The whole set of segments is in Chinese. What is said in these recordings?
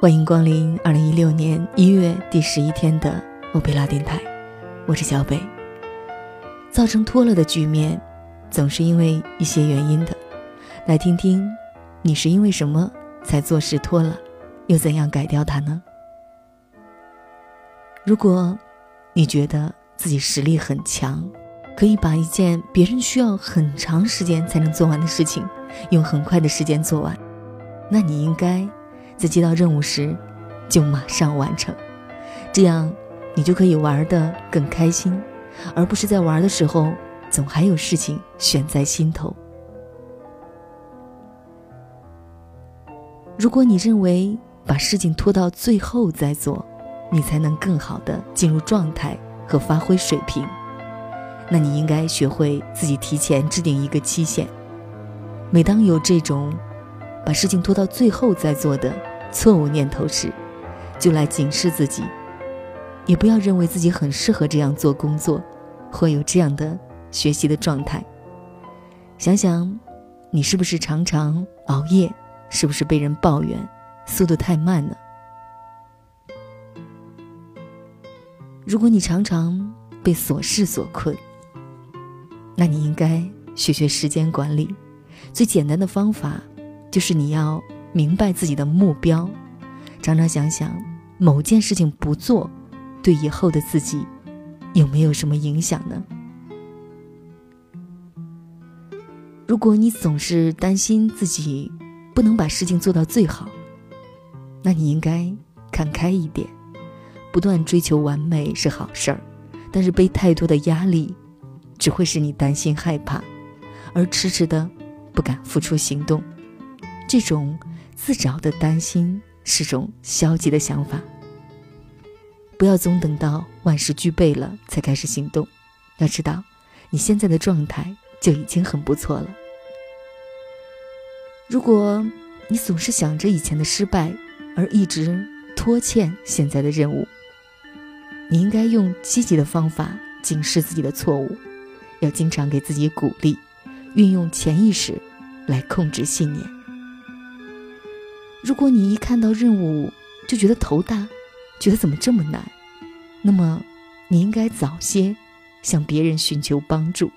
欢迎光临二零一六年一月第十一天的欧贝拉电台，我是小北。造成拖了的局面，总是因为一些原因的。来听听，你是因为什么才做事拖了，又怎样改掉它呢？如果你觉得自己实力很强，可以把一件别人需要很长时间才能做完的事情，用很快的时间做完，那你应该。在接到任务时，就马上完成，这样你就可以玩得更开心，而不是在玩的时候总还有事情悬在心头。如果你认为把事情拖到最后再做，你才能更好的进入状态和发挥水平，那你应该学会自己提前制定一个期限。每当有这种把事情拖到最后再做的，错误念头时，就来警示自己，也不要认为自己很适合这样做工作，或有这样的学习的状态。想想，你是不是常常熬夜？是不是被人抱怨速度太慢呢？如果你常常被琐事所困，那你应该学学时间管理。最简单的方法，就是你要。明白自己的目标，常常想想某件事情不做，对以后的自己有没有什么影响呢？如果你总是担心自己不能把事情做到最好，那你应该看开一点。不断追求完美是好事儿，但是背太多的压力，只会使你担心害怕，而迟迟的不敢付出行动。这种。自找的担心是种消极的想法。不要总等到万事俱备了才开始行动，要知道，你现在的状态就已经很不错了。如果你总是想着以前的失败，而一直拖欠现在的任务，你应该用积极的方法警示自己的错误，要经常给自己鼓励，运用潜意识来控制信念。如果你一看到任务就觉得头大，觉得怎么这么难，那么你应该早些向别人寻求帮助，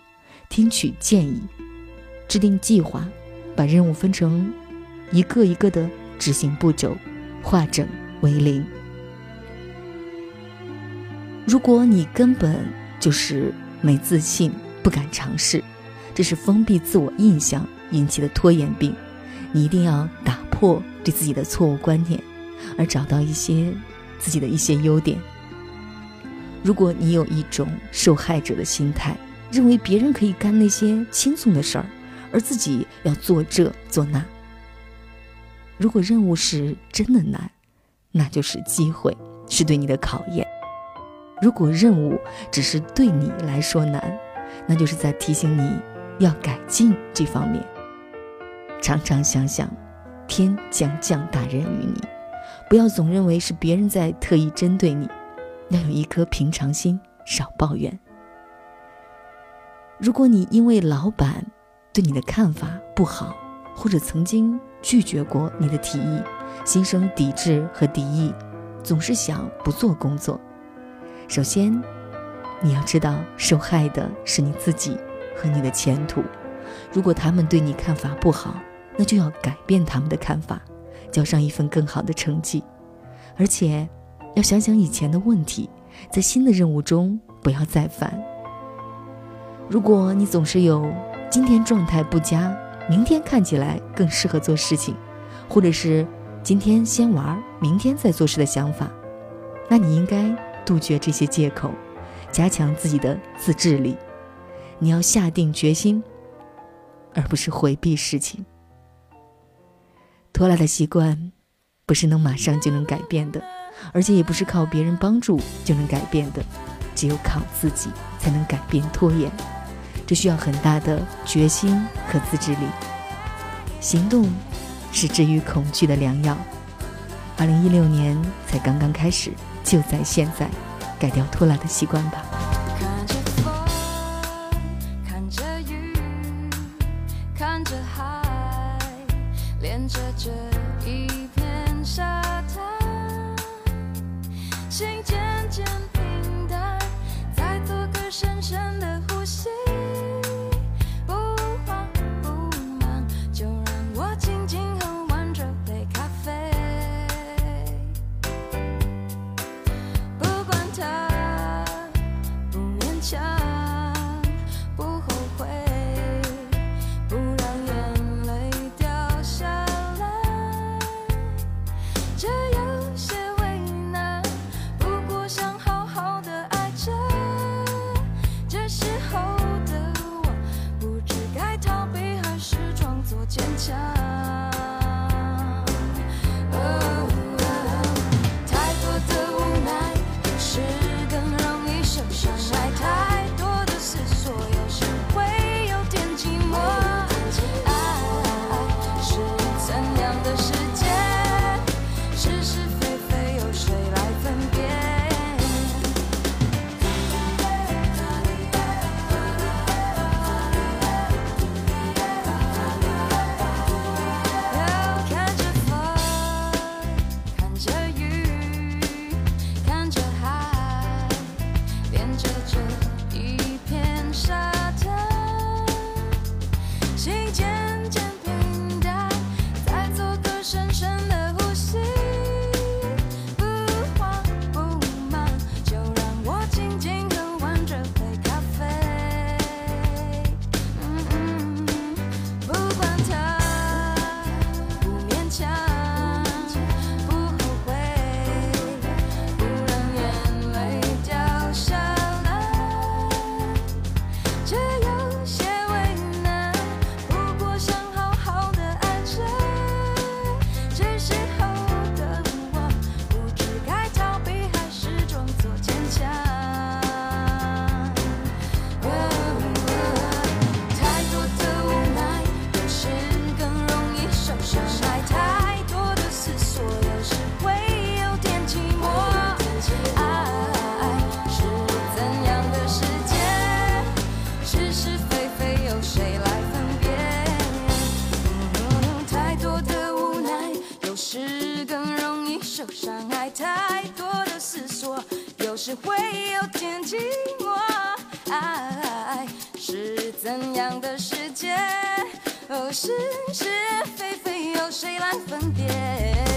听取建议，制定计划，把任务分成一个一个的执行步骤，化整为零。如果你根本就是没自信，不敢尝试，这是封闭自我印象引起的拖延病，你一定要打破。对自己的错误观念，而找到一些自己的一些优点。如果你有一种受害者的心态，认为别人可以干那些轻松的事儿，而自己要做这做那。如果任务是真的难，那就是机会，是对你的考验。如果任务只是对你来说难，那就是在提醒你要改进这方面。常常想想。天将降大任于你，不要总认为是别人在特意针对你，要有一颗平常心，少抱怨。如果你因为老板对你的看法不好，或者曾经拒绝过你的提议，心生抵制和敌意，总是想不做工作，首先你要知道，受害的是你自己和你的前途。如果他们对你看法不好，那就要改变他们的看法，交上一份更好的成绩，而且要想想以前的问题，在新的任务中不要再犯。如果你总是有今天状态不佳，明天看起来更适合做事情，或者是今天先玩，明天再做事的想法，那你应该杜绝这些借口，加强自己的自制力。你要下定决心，而不是回避事情。拖拉的习惯，不是能马上就能改变的，而且也不是靠别人帮助就能改变的，只有靠自己才能改变拖延。这需要很大的决心和自制力。行动是治愈恐惧的良药。二零一六年才刚刚开始，就在现在，改掉拖拉的习惯吧。wishing 坚强。受伤害太多的思索，有时会有点寂寞。爱是怎样的世界？哦，是是非非，有谁来分辨？